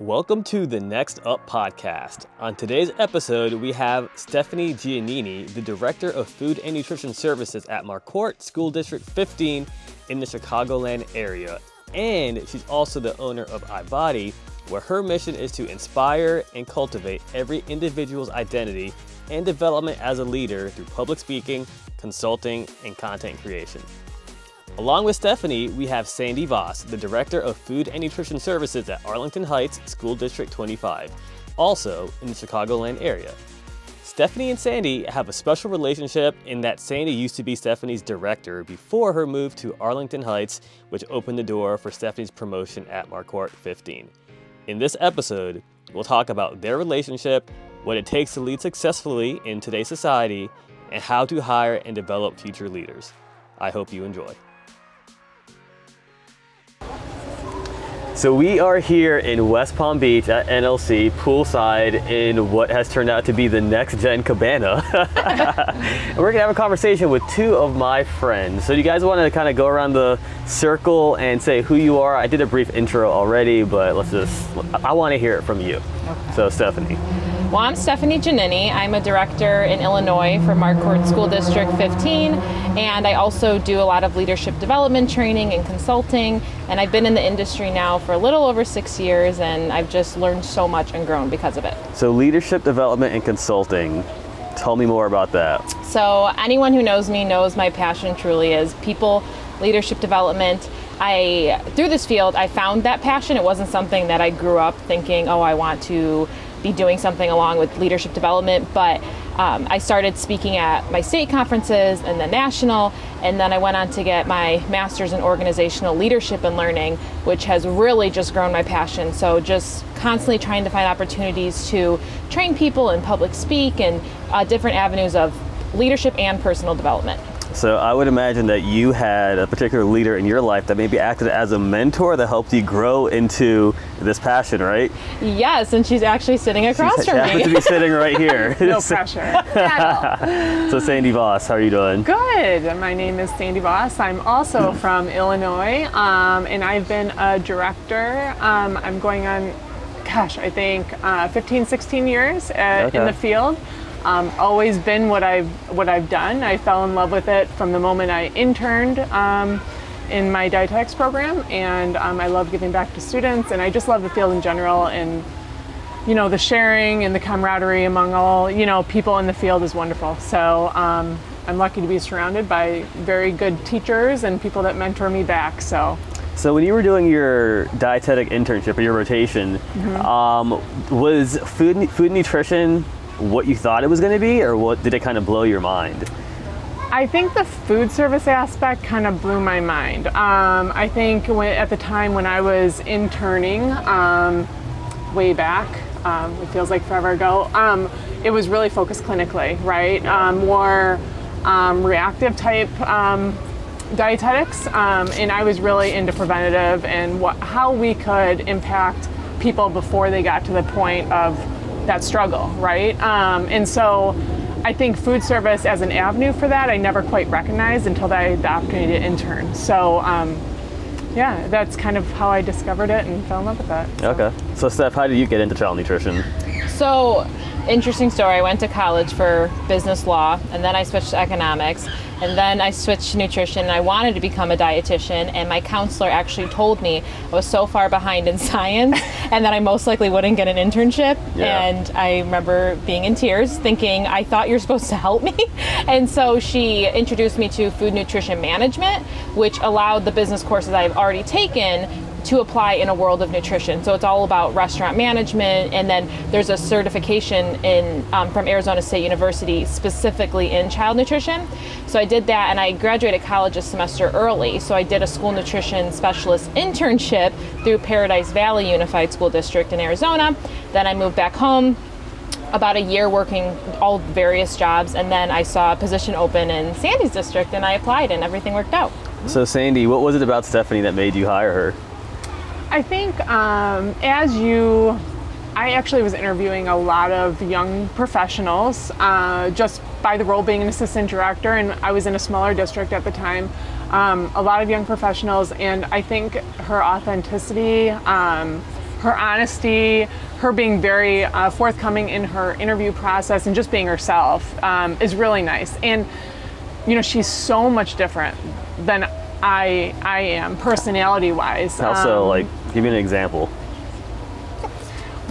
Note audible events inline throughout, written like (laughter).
Welcome to the Next Up podcast. On today's episode, we have Stefanie Giannini, the Director of Food and Nutrition Services at Marquardt School District 15 in the Chicagoland area. And she's also the owner of IVATI, where her mission is to inspire and cultivate every individual's identity and development as a leader through public speaking, consulting, and content creation. Along with Stefanie, we have Sandy Voss, the Director of Food and Nutrition Services at Arlington Heights School District 25, also in the Chicagoland area. Stefanie and Sandy have a special relationship in that Sandy used to be Stefanie's director before her move to Arlington Heights, which opened the door for Stefanie's promotion at Marquardt 15. In this episode, we'll talk about their relationship, what it takes to lead successfully in today's society, and how to hire and develop future leaders. I hope you enjoy. So we are here in West Palm Beach at NLC poolside in what has turned out to be the next gen cabana. and (laughs) we're gonna have a conversation with two of my friends. So you guys want to kind of go around the circle and say who you are? I did a brief intro already, but let's just I want to hear it from you. Okay. So Stefanie. Well, I'm Stefanie Giannini. I'm a director in Illinois for Marquardt School District 15, and I also do a lot of leadership development training and consulting. And I've been in the industry now for a little over six years, and I've just learned so much and grown because of it. So, leadership development and consulting. Tell me more about that. So, anyone who knows me knows my passion truly is people, leadership development. I through this field, I found that passion. It wasn't something that I grew up thinking, "Oh, I want to be doing something along with leadership development. But um, I started speaking at my state conferences and the national, and then I went on to get my master's in organizational leadership and learning, which has really just grown my passion. So just constantly trying to find opportunities to train people and public speak and uh, different avenues of leadership and personal development. So I would imagine that you had a particular leader in your life that maybe acted as a mentor that helped you grow into this passion, right? Yes, and she's actually sitting across she's, from she me. happens to be sitting right (laughs) here. no (laughs) pressure. (laughs) so Sandy Voss, how are you doing? Good. My name is Sandy Voss. I'm also (clears throat) from Illinois, um, and I've been a director. Um, I'm going on, gosh, I think uh, 15, 16 years uh, okay. in the field um, always been what I've what I've done. I fell in love with it from the moment I interned um, in my dietetics program, and um, I love giving back to students, and I just love the field in general. And you know, the sharing and the camaraderie among all you know people in the field is wonderful. So. Um, I'm lucky to be surrounded by very good teachers and people that mentor me back. So so when you were doing your dietetic internship or your rotation, mm-hmm. um, was food food nutrition what you thought it was going to be, or what did it kind of blow your mind? I think the food service aspect kind of blew my mind. Um, I think when, at the time when I was interning, um, way back, um, it feels like forever ago, um, it was really focused clinically, right? Um, more um, reactive type dietetics, and I was really into preventative and what, how we could impact people before they got to the point of that struggle, right? Um, and so I think food service as an avenue for that, I never quite recognized until I had the opportunity to intern. So, um, yeah, that's kind of how I discovered it and fell in love with it. So. Okay. So, Steph, how did you get into child nutrition? So, interesting story. I went to college for business law and then I switched to economics and then I switched to nutrition and I wanted to become a dietitian and my counselor actually told me I was so far behind in (laughs) science and that I most likely wouldn't get an internship yeah. and I remember being in tears thinking I thought you're supposed to help me (laughs) and so she introduced me to food nutrition management which allowed the business courses I've already taken to apply in a world of nutrition. So it's all about restaurant management, and then there's a certification in um, from Arizona State University specifically in child nutrition. So I did that, and I graduated college a semester early. So I did a school nutrition specialist internship through Paradise Valley Unified School District in Arizona. Then I moved back home about a year working all various jobs and then I saw a position open in Sandy's district and I applied and everything worked out. So Sandy, what was it about Stephanie that made you hire her? I think um, as you, I actually was interviewing a lot of young professionals uh, just by the role being an assistant director, and I was in a smaller district at the time. Um, a lot of young professionals, and I think her authenticity, um, her honesty, her being very uh, forthcoming in her interview process, and just being herself um, is really nice. And you know, she's so much different than I I am personality wise. Also, like, give me an example.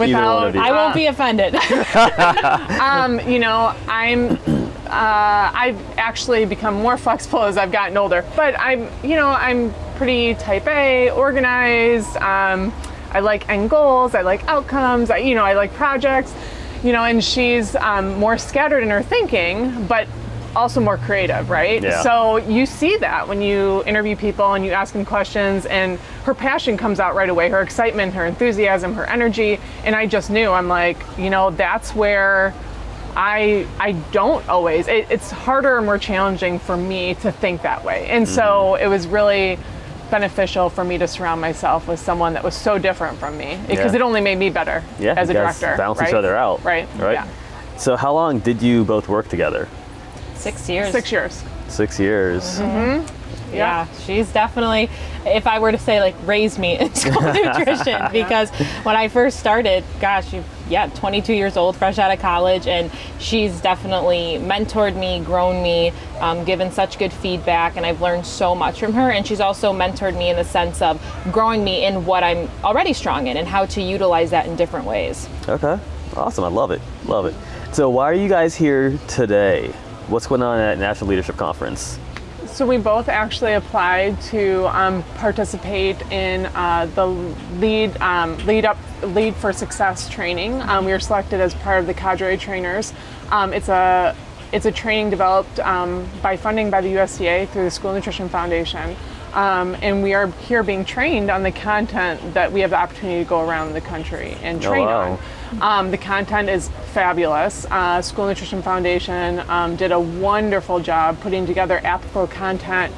either one of you. I won't be offended. (laughs) um, you know, I'm. Uh, I've actually become more flexible as I've gotten older, but I'm, you know, I'm pretty type A, organized. Um, I like end goals. I like outcomes. I, you know, I like projects. You know, and she's um, more scattered in her thinking, but also more creative, right? Yeah. So you see that when you interview people and you ask them questions, and her passion comes out right away. Her excitement, her enthusiasm, her energy, and I just knew. I'm like, you know, that's where I I don't always. It, it's harder and more challenging for me to think that way, and so Mm-hmm. it was really beneficial for me to surround myself with someone that was so different from me because Yeah. it only made me better Yeah, as a director. balance right? each other out. Right. Right. Yeah. So, how long did you both work together? Six years. Six years. Six years. Yeah, she's definitely, if I were to say, like, raised me (laughs) in school (laughs) nutrition because when I first started, gosh, you, yeah, 22 years old, fresh out of college, and she's definitely mentored me, grown me, um, given such good feedback, and I've learned so much from her. And she's also mentored me in the sense of growing me in what I'm already strong in and how to utilize that in different ways. Okay. Awesome. I love it. Love it. So, why are you guys here today? What's going on at National Leadership Conference? So we both actually applied to um, participate in uh, the lead um, lead up lead for success training. Um, we were selected as part of the cadre trainers. Um, it's a it's a training developed um, by funding by the USDA through the School Nutrition Foundation. Um, and we are here being trained on the content that we have the opportunity to go around the country and Oh, train wow. on. Um, the content is fabulous. Uh, School Nutrition Foundation um, did a wonderful job putting together applicable content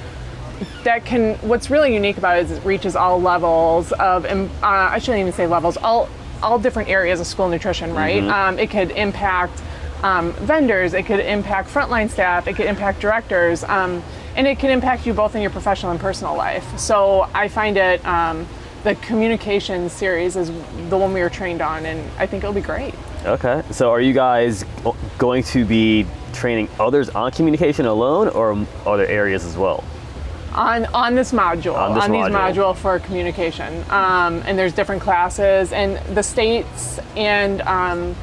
that can. What's really unique about it is it reaches all levels of. Uh, I shouldn't even say levels. All all different areas of school nutrition. Right. Um, it could impact um, vendors. It could impact frontline staff. It could impact directors. Um, and it can impact you both in your professional and personal life. So I find it. Um, the communication series is the one we were trained on, and I think it'll be great. Okay. So, are you guys going to be training others on communication alone, or other areas as well? on on this module On this these module. module for communication um, and there's different classes and the states and um,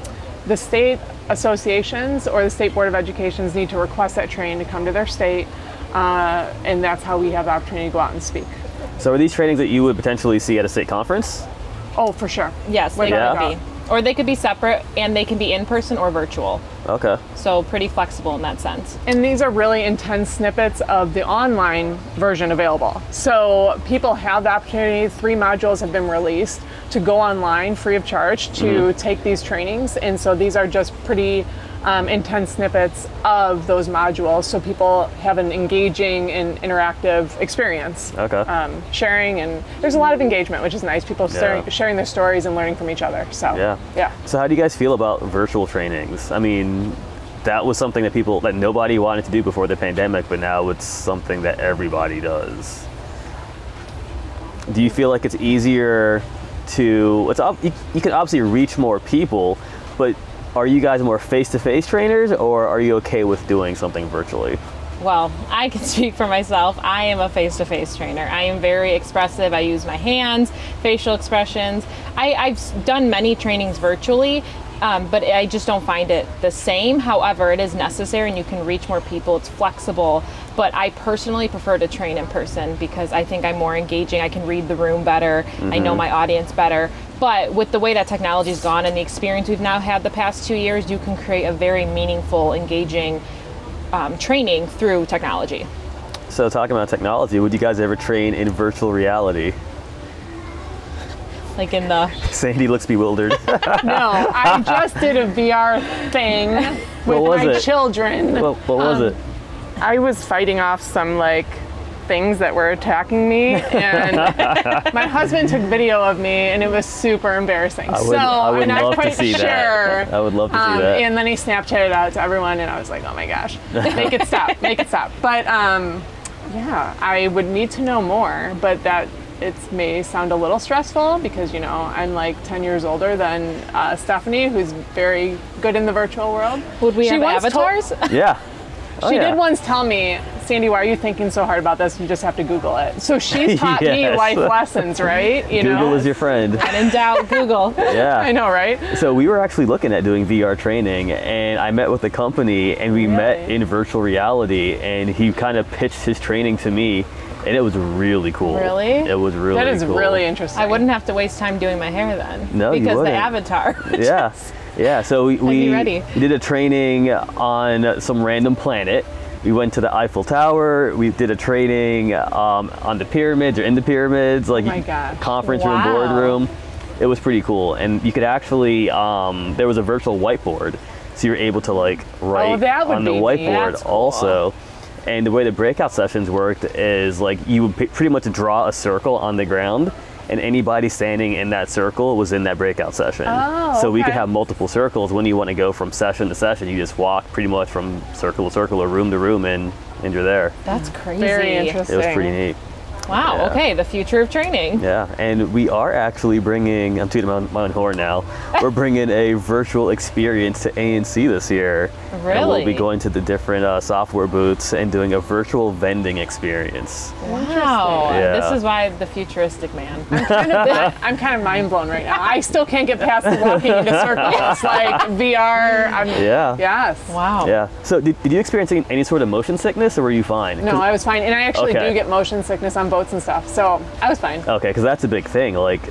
the state associations or the state board of educations need to request that training to come to their state uh, and that's how we have the opportunity to go out and speak. So, are these trainings that you would potentially see at a state conference? oh for sure. Yes, they Without could a doubt. be. Or they could be separate and they can be in person or virtual. Okay. So pretty flexible in that sense. And these are really intense snippets of the online version available. So people have the opportunity, three modules have been released to go online free of charge to mm-hmm. take these trainings. And so these are just pretty um, intense snippets of those modules so people have an engaging and interactive experience. Okay. Um, sharing and there's a lot of engagement, which is nice. People sharing, Yeah. sharing their stories and learning from each other. So Yeah. yeah. So, how do you guys feel about virtual trainings? I mean, that was something that people that nobody wanted to do before the pandemic, but now it's something that everybody does. Do you feel like it's easier to? It's you, you can obviously reach more people, but are you guys more face-to-face trainers, or are you okay with doing something virtually? Well, I can (laughs) speak for myself. I am a face to face trainer. I am very expressive. I use my hands, facial expressions. I, I've done many trainings virtually, um, but I just don't find it the same. However, it is necessary and you can reach more people. It's flexible. But I personally prefer to train in person because I think I'm more engaging. I can read the room better. I know my audience better. But with the way that technology's gone and the experience we've now had the past two years, you can create a very meaningful, engaging um, training through technology. So, talking about technology, would you guys ever train in virtual reality? Like in the Sandy looks bewildered. (laughs) No, I just did a VR thing with What was my it? children. what, what was it? I was fighting off some like things that were attacking me, and (laughs) my husband took video of me, and it was super embarrassing. I would, so I would I'm not love to quite see sure. that. I would love to see Um, that. and then he Snapchatted out to everyone, and I was like, "Oh my gosh, make it stop, (laughs) make it stop!" But um, yeah, I would need to know more. But that it may sound a little stressful because you know I'm like 10 years older than uh, Stefanie, who's very good in the virtual world. Would we She have once told- avatars? Yeah. Oh, she yeah. did once tell me, Sandy, why are you thinking so hard about this? You just have to Google it. So she's (laughs) taught me life lessons, right? You Google know. is your friend. And in doubt, Google. (laughs) Yeah. I know, right? So we were actually looking at doing VR training, and I met with the company, and we met in virtual reality, and he kind of pitched his training to me, and it was really cool. Really? It was really. Cool. That is cool. really interesting. I wouldn't have to waste time doing my hair then. No, you because the wouldn't. avatar. (laughs) Yeah. Yeah. So we, we be ready. did a training on some random planet. We went to the Eiffel Tower. We did a training um, on the pyramids or in the pyramids, like Oh conference room, boardroom. It was pretty cool, and you could actually um, there was a virtual whiteboard, so you were able to like write Oh, that would on the whiteboard cool. also. And the way the breakout sessions worked is like you would p- pretty much draw a circle on the ground, and anybody standing in that circle was in that breakout session. Oh, so we could have multiple circles when you want to go from session to session. You just walk pretty much from circle to circle or room to room, and and you're there. That's crazy. Very interesting. It was pretty neat. Wow. Yeah. Okay. The future of training. Yeah, and we are actually bringing, I'm tooting my own, my own horn now, (laughs) we're bringing a virtual experience to ANC this year. And we'll be going to the different uh, software booths and doing a virtual vending experience. Wow. Yeah. This is why the futuristic man. (laughs) I'm kind of, I'm kind of mind blown right now. I still can't get past the walking into circles. Like VR. I'm, Yeah. Yes. Wow. Yeah. So, did, did you experience any, any sort of motion sickness or were you fine? No, 'Cause- I was fine, and I actually Okay. do get motion sickness on boats and stuff, so I was fine. Okay, because that's a big thing. Like,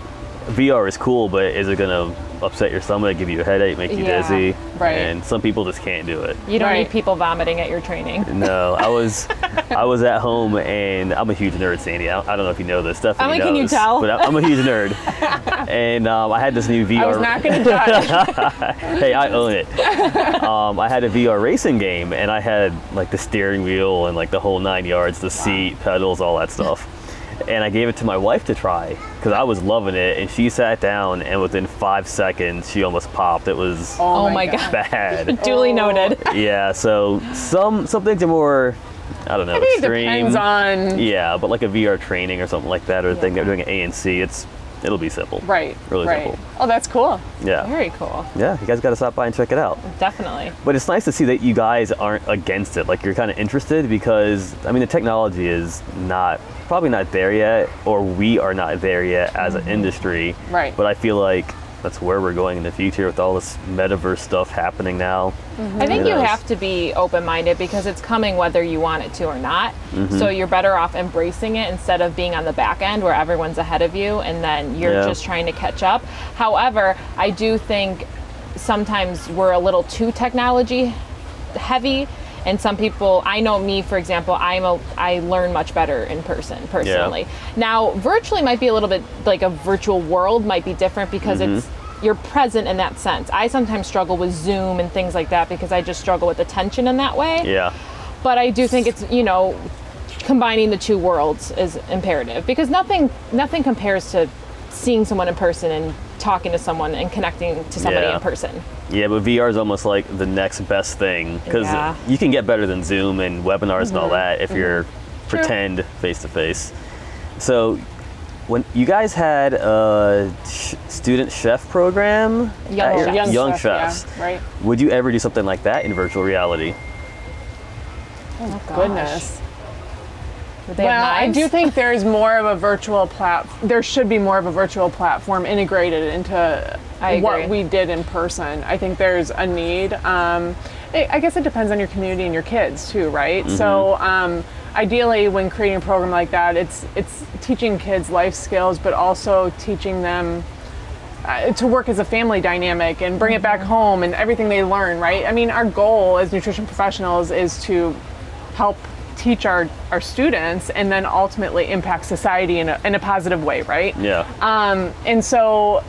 VR is cool, but is it going to upset your stomach, give you a headache, make you Yeah, dizzy? right. And some people just can't do it. You don't Right. need people vomiting at your training. (laughs) No, I was I was at home and I'm a huge nerd, Sandy. I, I don't know if you know this. stuff. Stefanie Emily, can you knows, tell? But I- I'm a huge nerd, (laughs) and um, I had this new VR. I was not going to judge. (laughs) hey, I own it. um, I had a VR racing game, and I had like the steering wheel and like the whole nine yards, the seat, pedals, all that stuff. And I gave it to my wife to try because I was loving it, and she sat down, and within five seconds, she almost popped. It was Oh my God. bad. (laughs) Duly oh. noted. (laughs) yeah, so some some things are more, I don't know, I think it extreme. depends on yeah, but like a VR training or something like that, or a thing they're doing at ANC, it's it'll be simple. right. Really right. simple. Oh, that's cool. Yeah. Very cool. Yeah, you guys got to stop by and check it out. Definitely. But it's nice to see that you guys aren't against it. Like you're kind of interested because I mean the technology is not probably not there yet, or we are not there yet as an mm-hmm. industry. Right. But I feel like that's where we're going in the future with all this metaverse stuff happening now. I think Who you have to be open minded because it's coming whether you want it to or not. Mm-hmm. So you're better off embracing it instead of being on the back end where everyone's ahead of you and then you're Yeah. just trying to catch up. However, I do think sometimes we're a little too technology heavy and some people i know me for example i'm a i learn much better in person personally now virtually might be a little bit like a virtual world might be different because it's you're present in that sense i sometimes struggle with zoom and things like that because i just struggle with attention in that way Yeah. but i do think it's you know combining the two worlds is imperative because nothing nothing compares to seeing someone in person and talking to someone and connecting to somebody Yeah. in person Yeah, but VR is almost like the next best thing because Yeah. Mm-hmm. you can get better than Zoom and webinars and all that if you're pretend face to face. So, when you guys had a sh- student chef program, Young at your- chefs. Young, young chef, chefs, Yeah, right. would you ever do something like that in virtual reality? oh gosh. Goodness. Would they have Well, I do think there's more of a virtual platform. There should be more of a virtual platform integrated into I what we did in person. I think there's a need. Um, I I guess it depends on your community and your kids too, right? So. Um, Ideally, when creating a program like that, it's it's teaching kids life skills, but also teaching them uh, to work as a family dynamic and bring it back home and everything they learn, right? I mean, our goal as nutrition professionals is to help teach our, our students and then ultimately impact society in a, in a positive way, right? Yeah. Um, and so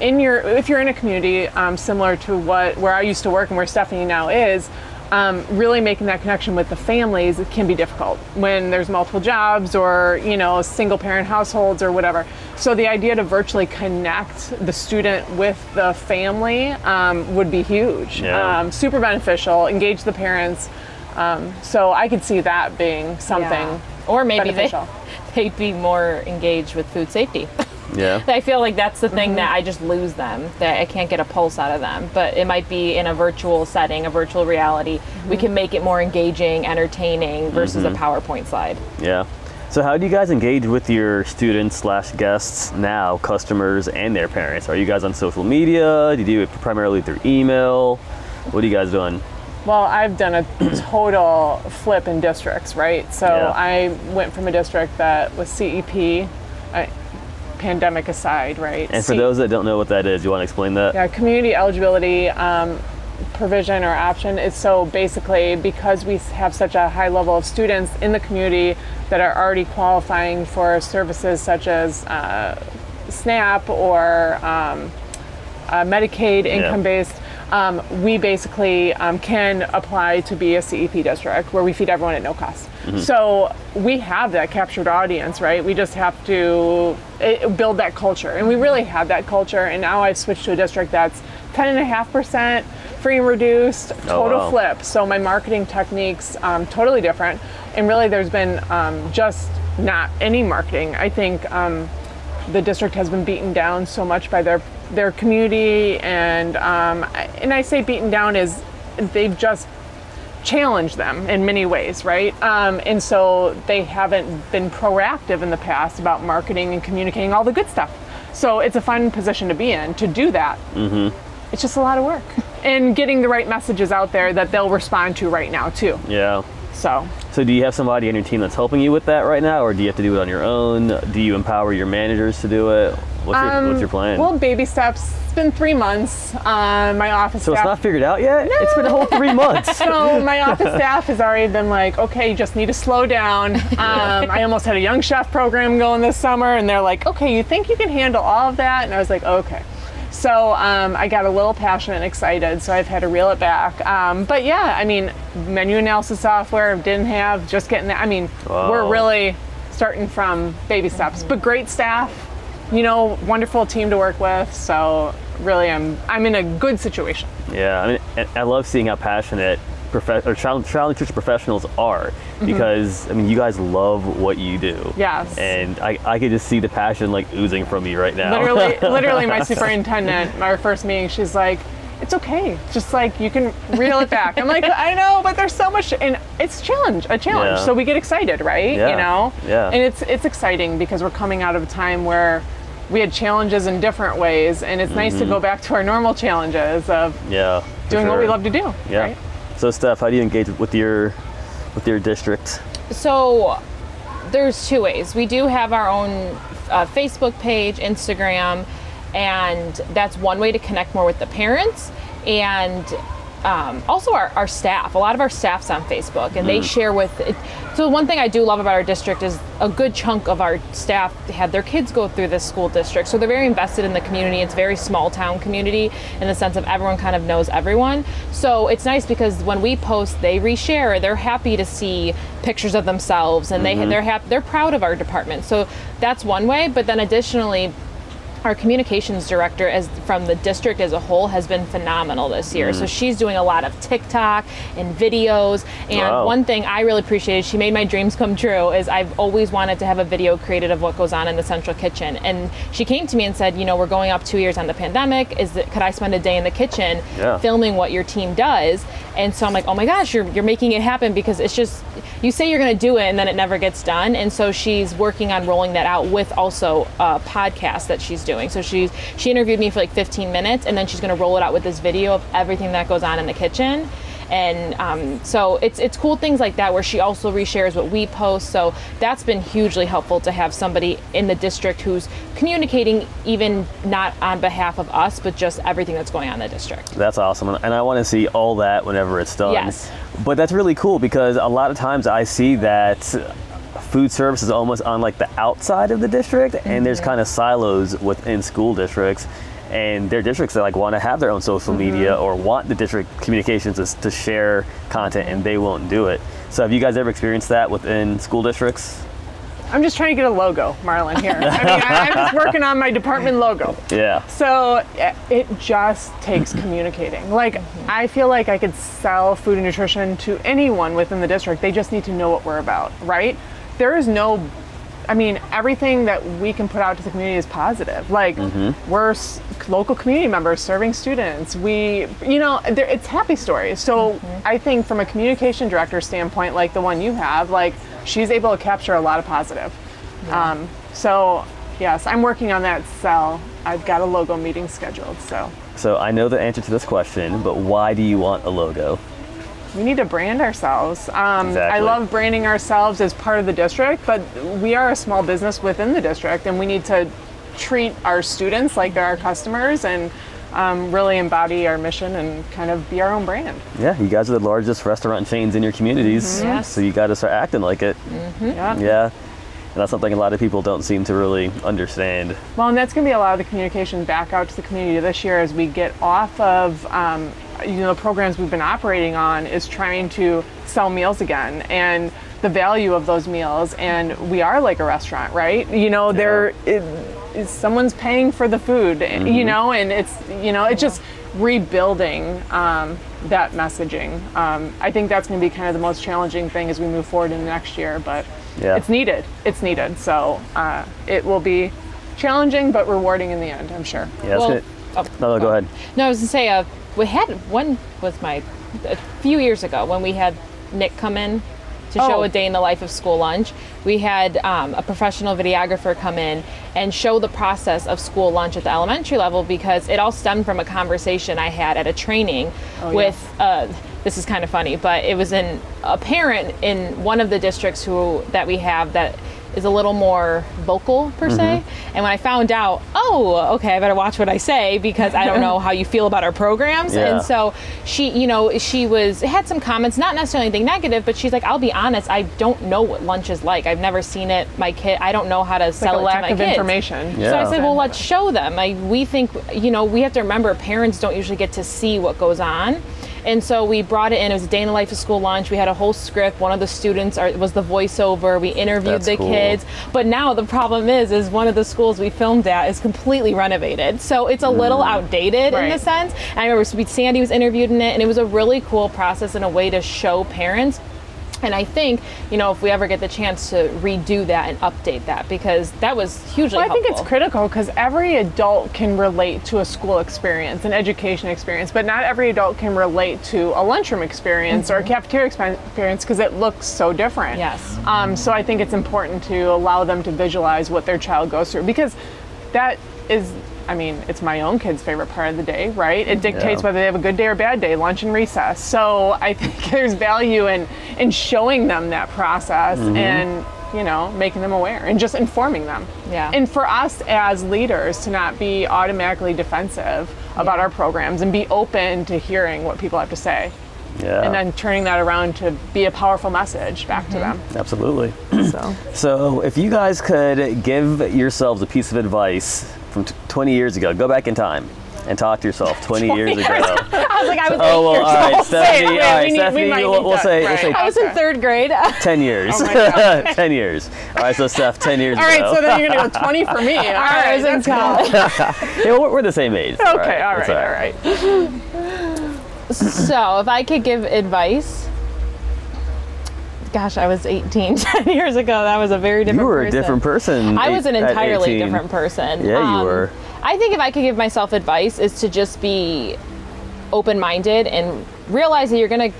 in your if you're in a community um, similar to what where I used to work and where Stefanie now is, um, really making that connection with the families it can be difficult when there's multiple jobs or you know single parent households or whatever. So the idea to virtually connect the student with the family um, would be huge, Yeah. um, super beneficial. Engage the parents. Um, so I could see that being something Yeah. Or maybe they (laughs) they'd be more engaged with food safety. (laughs) Yeah. I feel like that's the thing that I just lose them, that I can't get a pulse out of them. But it might be in a virtual setting, a virtual reality. We can make it more engaging, entertaining versus a PowerPoint slide. Yeah. So how do you guys engage with your students slash guests now, customers and their parents? Are you guys on social media? Do you do it primarily through email? What are you guys doing? Well, I've done a total flip in districts, right? So Yeah. I went from a district that was CEP, uh, pandemic aside, right? And for C- those that don't know what that is, you want to explain that? Yeah, community eligibility um, provision or option is so basically because we have such a high level of students in the community that are already qualifying for services such as uh, SNAP or um, uh, Medicaid income based. Um, we basically um, can apply to be a CEP district where we feed everyone at no cost. So we have that captured audience, right? We just have to eh, build that culture. And we really have that culture. And now I've switched to a district that's 10.5% free and reduced, total wow. flip. So my marketing techniques um, totally different. And really, there's been um, just not any marketing. I think um, the district has been beaten down so much by their their community, and um, I- and I say beaten down is they've just challenged them in many ways, right? Um, and so they haven't been proactive in the past about marketing and communicating all the good stuff. So it's a fun position to be in to do that. Mm-hmm. It's just a lot of work, (laughs) and getting the right messages out there that they'll respond to right now too. Yeah. So So do you have somebody on your team that's helping you with that right now, or do you have to do it on your own? Do you empower your managers to do it? What's your, what's your plan? Well, baby steps. It's been three months. Um, my office so it's not figured out yet? No. It's been a whole three (laughs) months. so my office staff has already been like, okay, you just need to slow down. (laughs) Um, I almost had a young chef program going this summer, and they're like, okay, you think you can handle all of that? And I was like, okay. So um, I got a little passionate and excited, so I've had to reel it back. Um, but yeah, I mean, menu analysis software didn't have, just getting that. I mean, we're really starting from baby steps, but great staff, you know, wonderful team to work with. So really, I'm I'm in a good situation. Yeah, I mean, I love seeing how passionate prof- or child, child nutrition professionals are because I mean, you guys love what you do. Mm-hmm. Yes. And I, I could just see the passion like oozing from you right now. literally (laughs) literally my superintendent our first meeting she's like it's okay just like you can reel it back i'm like i know but there's so much and it's challenge a challenge Yeah. so we get excited right Yeah. you know Yeah. and it's it's exciting because we're coming out of a time where we had challenges in different ways and it's nice to go back to our normal challenges of yeah. Mm-hmm. for doing what we love to do Yeah. right So Steph, how do you engage with your with your district? So there's two ways. We do have our own uh, Facebook page, Instagram, and that's one way to connect more with the parents and um, also our, our staff. A lot of our staff's on Facebook and they share with it. So one thing I do love about our district is a good chunk of our staff had their kids go through this school district. So they're very invested in the community. It's a very small town community in the sense of everyone kind of knows everyone. So it's nice because when we post, they reshare. They're happy to see pictures of themselves and they they're happy they're proud of our department. So that's one way, but then additionally our communications director as from the district as a whole has been phenomenal this year. So mm. she's doing a lot of TikTok and videos. And Wow. one thing I really appreciated, she made my dreams come true, is I've always wanted to have a video created of what goes on in the central kitchen. And she came to me and said, you know, we're going up two years on the pandemic. Is it, could I spend a day in the kitchen Yeah. filming what your team does? And so I'm like, oh my gosh, you're, you're making it happen because it's just, you say you're going to do it and then it never gets done. And so she's working on rolling that out with also a podcast that she's doing. So she's, she interviewed me for like 15 minutes and then she's going to roll it out with this video of everything that goes on in the kitchen. And um, so it's it's cool things like that where she also reshares what we post. So that's been hugely helpful to have somebody in the district who's communicating even not on behalf of us, but just everything that's going on in the district. That's awesome, and I want to see all that whenever it's done. Yes. But that's really cool because a lot of times I see that food service is almost on like the outside of the district, and there's Mm-hmm. kind of silos within school districts. And their districts that like want to have their own social Mm-hmm. media or want the district communications to, to share content, and they won't do it. So have you guys ever experienced that within school districts? i'm just trying to get a logo marlon here i mean I, i'm just working on my department logo Yeah. So eh, it just takes communicating. Like I feel like I could sell food and nutrition to anyone within the district. They just need to know what we're about, right? There is no I mean, everything that we can put out to the community is positive. Like, we're s- local community members serving students. We, you know, it's happy stories. So I think from a communication director standpoint, like the one you have, like she's able to capture a lot of positive. Um, so yes, I'm working on that cell. I've got a logo meeting scheduled. So So I know the answer to this question, but why do you want a logo? We need to brand ourselves. Um, I love branding ourselves as part of the district, but we are a small business within the district, and we need to treat our students like they're our customers and um, really embody our mission and kind of be our own brand. Yeah, you guys are the largest restaurant chains in your communities, Yes. so you got to start acting like it. Yeah. Yeah, and that's something a lot of people don't seem to really understand. Well, and that's going to be a lot of the communication back out to the community this year as we get off of, um, you know, the programs we've been operating on is trying to sell meals again and the value of those meals. And we are like a restaurant, right? You know, there is is someone's paying for the food, you know, and it's, you know, it's just rebuilding um, that messaging. Um, I think that's going to be kind of the most challenging thing as we move forward in the next year, but Yeah. it's needed. It's needed. So uh, it will be challenging but rewarding in the end, I'm sure. Yeah, it's Well, gonna- oh, no, no, go ahead. No, I was gonna say, uh, we had one was my a few years ago when we had Nick come in to show Oh. a day in the life of school lunch. We had um, a professional videographer come in and show the process of school lunch at the elementary level because it all stemmed from a conversation I had at a training Oh, with. Uh, this is kind of funny, but it was in a parent in one of the districts who that we have that is a little more vocal per se. Mm-hmm. And when I found out, oh, okay, I better watch what I say because I don't know (laughs) how you feel about our programs. Yeah. And so she, you know, she was had some comments, not necessarily anything negative, but she's like, I'll be honest, I don't know what lunch is like. I've never seen it. My kid, I don't know how to Like sell a it lack my of kids. information. Yeah. So I said, well, let's show them. I, we think, you know, we have to remember parents don't usually get to see what goes on. And so we brought it in. It was a day in the life of school lunch. We had a whole script. One of the students are, was the voiceover. We interviewed That's the cool. kids. But now the problem is, is one of the schools we filmed at is completely renovated. So it's a little mm. outdated in the sense. And I remember Sandy was interviewed in it, and it was a really cool process and a way to show parents and I think, you know, if we ever get the chance to redo that and update that, because that was hugely Well, I think helpful. it's critical because every adult can relate to a school experience, an education experience, but not every adult can relate to a lunchroom experience or a cafeteria expe- experience because it looks so different. Yes. Um, so I think it's important to allow them to visualize what their child goes through because that is. I mean, it's my own kid's favorite part of the day, right? It dictates Yeah. whether they have a good day or bad day, lunch and recess. So I (laughs) think there's value in in showing them that process mm-hmm. and you know making them aware and just informing them. Yeah. And for us as leaders to not be automatically defensive about our programs and be open to hearing what people have to say Yeah, and then turning that around to be a powerful message back to mm-hmm. them. absolutely. So (clears throat) So, if you guys could give yourselves a piece of advice from t- 20 years ago, go back in time and talk to yourself 20 years ago. (laughs) I was like, I was Oh eight well, years all right, old. (laughs) Stefanie. wait, all right, we need- we Stefanie. might we'll, need we'll that, say we'll say I was in third grade. (laughs) 10 years. Oh my God. 10 years. All right, so Steph, 10 years all ago. right, so then you're gonna go 20 for me. all right, I was in that's cool. college. Yeah, we're, we're the same age. Okay, all It's right, all right. so if I could give advice, gosh, I was 18 (laughs) 10 years ago. That was a very different. You were a different person. I was an entirely different person. Um, Yeah, you were. I think if I could give myself advice is to just be open-minded and realize that you're going to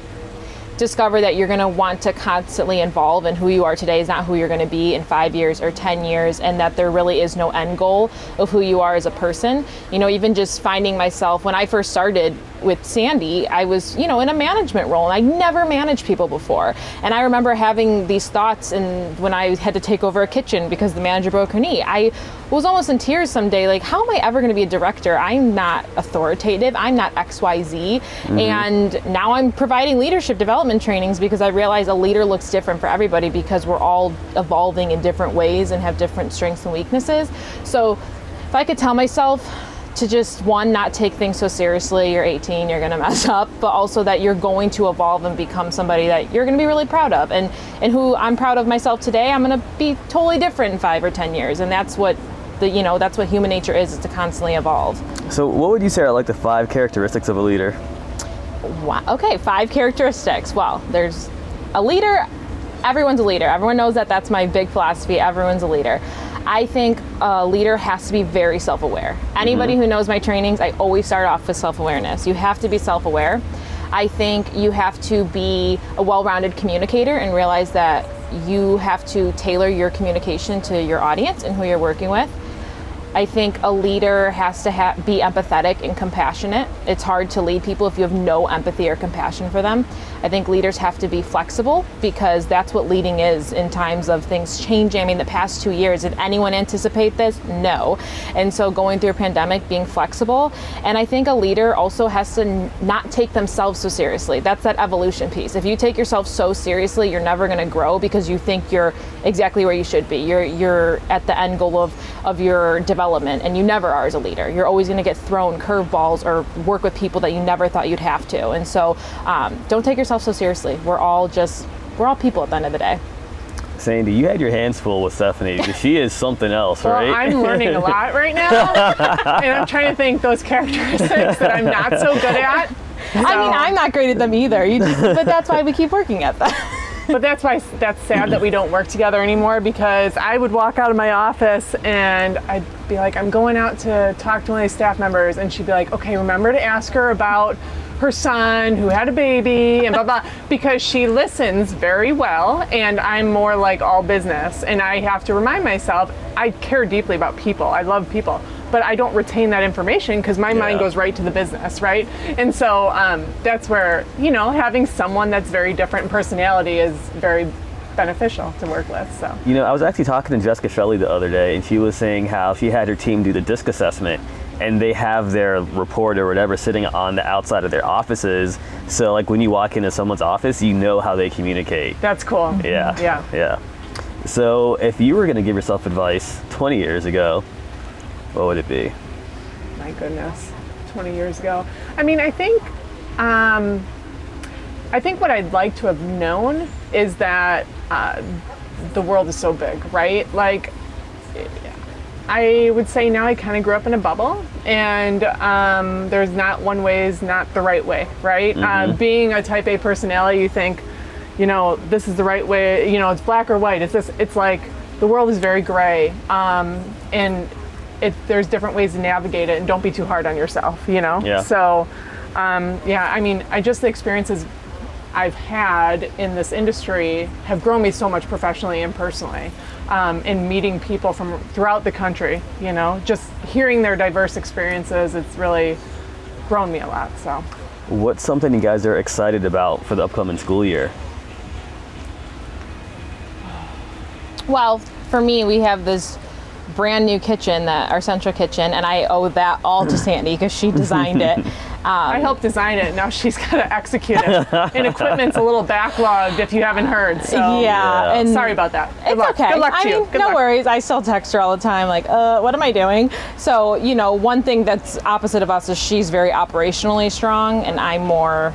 discover that you're going to want to constantly evolve and who you are today is not who you're going to be in 5 years or 10 years and that there really is no end goal of who you are as a person. You know, even just finding myself when I first started with Sandy, I was, you know, in a management role and I never managed people before. And I remember having these thoughts and when I had to take over a kitchen because the manager broke her knee, I was almost in tears someday like how am I ever going to be a director? I'm not authoritative. I'm not XYZ. Mm-hmm. And now I'm providing leadership development trainings because I realize a leader looks different for everybody because we're all evolving in different ways and have different strengths and weaknesses. So if I could tell myself to just one not take things so seriously you're 18 you're going (laughs) to mess up but also that you're going to evolve and become somebody that you're going to be really proud of and and who I'm proud of myself today I'm going to be totally different in 5 or 10 years and that's what the you know that's what human nature is is to constantly evolve So, what would you say are like the five characteristics of a leader? wow. okay five characteristics well there's a leader everyone's a leader. Everyone knows that that's my big philosophy. Everyone's a leader. I think a leader has to be very self aware. Anybody mm-hmm. who knows my trainings, I always start off with self awareness. You have to be self aware. I think you have to be a well rounded communicator and realize that you have to tailor your communication to your audience and who you're working with. I think a leader has to ha- be empathetic and compassionate. It's hard to lead people if you have no empathy or compassion for them. I think leaders have to be flexible because that's what leading is in times of things changing. I mean, the past two years, did anyone anticipate this? No. And so going through a pandemic, being flexible. And I think a leader also has to n- not take themselves so seriously. That's that evolution piece. If you take yourself so seriously, you're never going to grow because you think you're exactly where you should be. You're you're at the end goal of of your development, and you never are as a leader. You're always going to get thrown curveballs or work with people that you never thought you'd have to. And so, um, don't take yourself so seriously. We're all just we're all people at the end of the day. Sandy, you had your hands full with Stefanie. (laughs) she is something else, Well, right? I'm learning a lot right now, (laughs) and I'm trying to think those characteristics that I'm not so good at. I mean, I'm not great at them either. You just, but that's why we keep working at them. (laughs) But that's why that's sad that we don't work together anymore because I would walk out of my office and I'd be like, I'm going out to talk to one of these staff members, and she'd be like, Okay, remember to ask her about her son who had a baby and blah blah (laughs) because she listens very well and I'm more like all business and I have to remind myself I care deeply about people. I love people. But I don't retain that information because my mind goes right to the business, right? And so um, that's where, you know, having someone that's very different in personality is very beneficial to work with. So You know, I was actually talking to Jessica Shelley the other day, and she was saying how she had her team do the disc assessment, and they have their report or whatever sitting on the outside of their offices. So, like, when you walk into someone's office, you know how they communicate. that's cool. Yeah. Yeah. Yeah. So, if you were going to give yourself advice 20 years ago, what would it be? My goodness, 20 years ago. I mean, I think, um, I think what I'd like to have known is that uh, the world is so big, right? Like, I would say now I kind of grew up in a bubble, and um, there's not one way is not the right way, right? Uh, being a Type A personality, you think, you know, this is the right way. You know, it's black or white. It's this. It's like the world is very gray, um, and it, there's different ways to navigate it. And don't be too hard on yourself. You know. Yeah. So, um, yeah. I mean, I just the experiences I've had in this industry have grown me so much professionally and personally. Um, in meeting people from throughout the country, you know, just hearing their diverse experiences, it's really grown me a lot. So, What's something you guys are excited about for the upcoming school year? Well, for me, we have this brand new kitchen that our central kitchen, and I owe that all to Sandy because she designed it. (laughs) I helped design it. Now she's (laughs) got to execute it, and equipment's a little backlogged if you haven't heard. So, yeah, Yeah. and sorry about that. Good It's luck. okay. Good luck to I you. Good no luck. worries. I still text her all the time, like, uh, what am I doing? So, you know, one thing that's opposite of us is she's very operationally strong, and I'm more,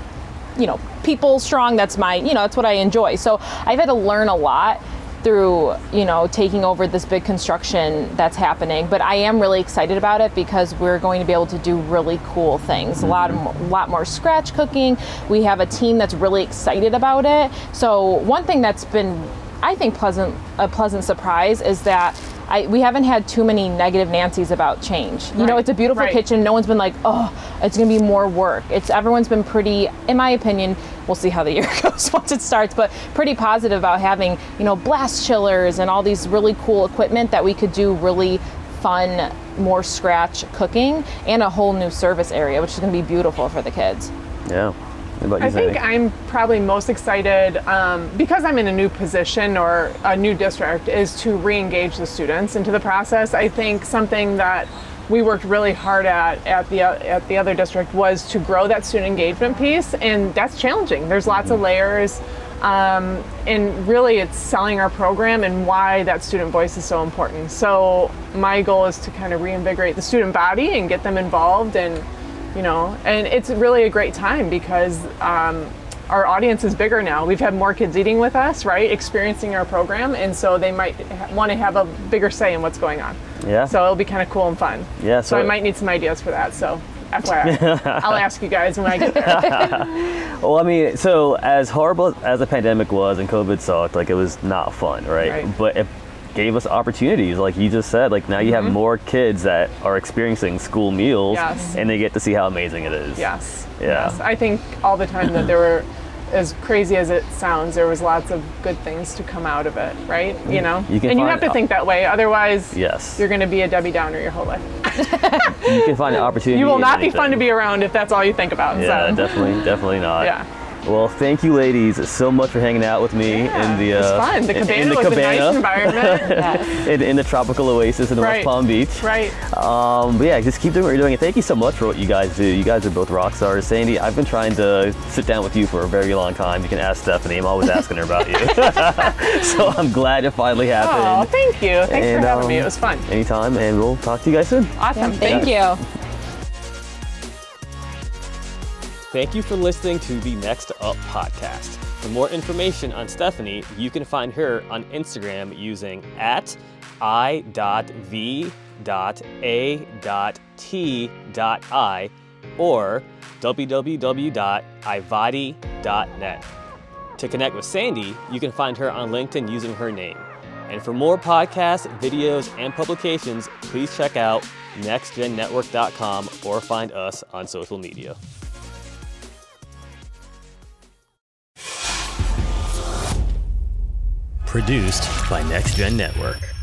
you know, people strong. That's my, you know, that's what I enjoy. So I've had to learn a lot through you know taking over this big construction that's happening. But i am really excited about it because we're going to be able to do really cool things. A lot more, lot more scratch cooking. We have a team that's really excited about it. So one thing that's been i think pleasant a pleasant surprise is that I, we haven't had too many negative Nancy's about change. You know, it's a beautiful right. kitchen. No one's been like, oh, it's gonna be more work. It's everyone's been pretty, in my opinion. We'll see how the (laughs) year goes once it starts, but pretty positive about having you know blast chillers and all these really cool equipment that we could do really fun, more scratch cooking and a whole new service area, which is gonna be beautiful for the kids. Yeah. What about you, I think I'm probably most excited um, because I'm in a new position or a new district is to re-engage the students into the process. I think something that we worked really hard at at the at the other district was to grow that student engagement piece, and that's challenging. There's lots of layers. Um, and really, it's selling our program and why that student voice is so important. So, my goal is to kind of reinvigorate the student body and get them involved and you know and it's really a great time because um, our audience is bigger now we've had more kids eating with us right experiencing our program and so they might ha- want to have a bigger say in what's going on Yeah. so it'll be kind of cool and fun Yeah, so, i might need some ideas for that so FYI. (laughs) I'll ask you guys when I get there. (laughs) Well, I mean, so as horrible as the pandemic was and COVID sucked, like it was not fun, right? Right. But it gave us opportunities, like you just said. Like now you have more kids that are experiencing school meals, Mm-hmm. Yes. and they get to see how amazing it is. Yes. Yeah. Yes. I think all the time that there were, as crazy as it sounds, there was lots of good things to come out of it, right? You know? You can and you have to think that way. Otherwise, Yes. you're going to be a Debbie Downer your whole life. (laughs) You can find an (laughs) opportunity. You will not be fun to be around if that's all you think about. Yeah, so. definitely, definitely not. Yeah. Well, thank you, ladies, so much for hanging out with me in the it was uh, fun. The in- cabana in the was cabana, a nice (laughs) environment. Yes. (laughs) in, in the tropical oasis in Right. West Palm Beach. right. Um, but yeah, just keep doing what you're doing. And thank you so much for what you guys do. You guys are both rock stars. Sandy, I've been trying to sit down with you for a very long time. You can ask Stefanie. I'm always asking her about you. (laughs) so I'm glad it finally happened. Oh, thank you. Thanks And, for having me. um, It was fun. Anytime, and we'll talk to you guys soon. Awesome. Thank you. Thank you for listening to the Next Up podcast. For more information on Stefanie, you can find her on Instagram using at i.v.a.t.i or www.ivati.net. To connect with Sandy, you can find her on LinkedIn using her name. And for more podcasts, videos, and publications, please check out nextgennetwork.com or find us on social media. Produced by Next Gen Network.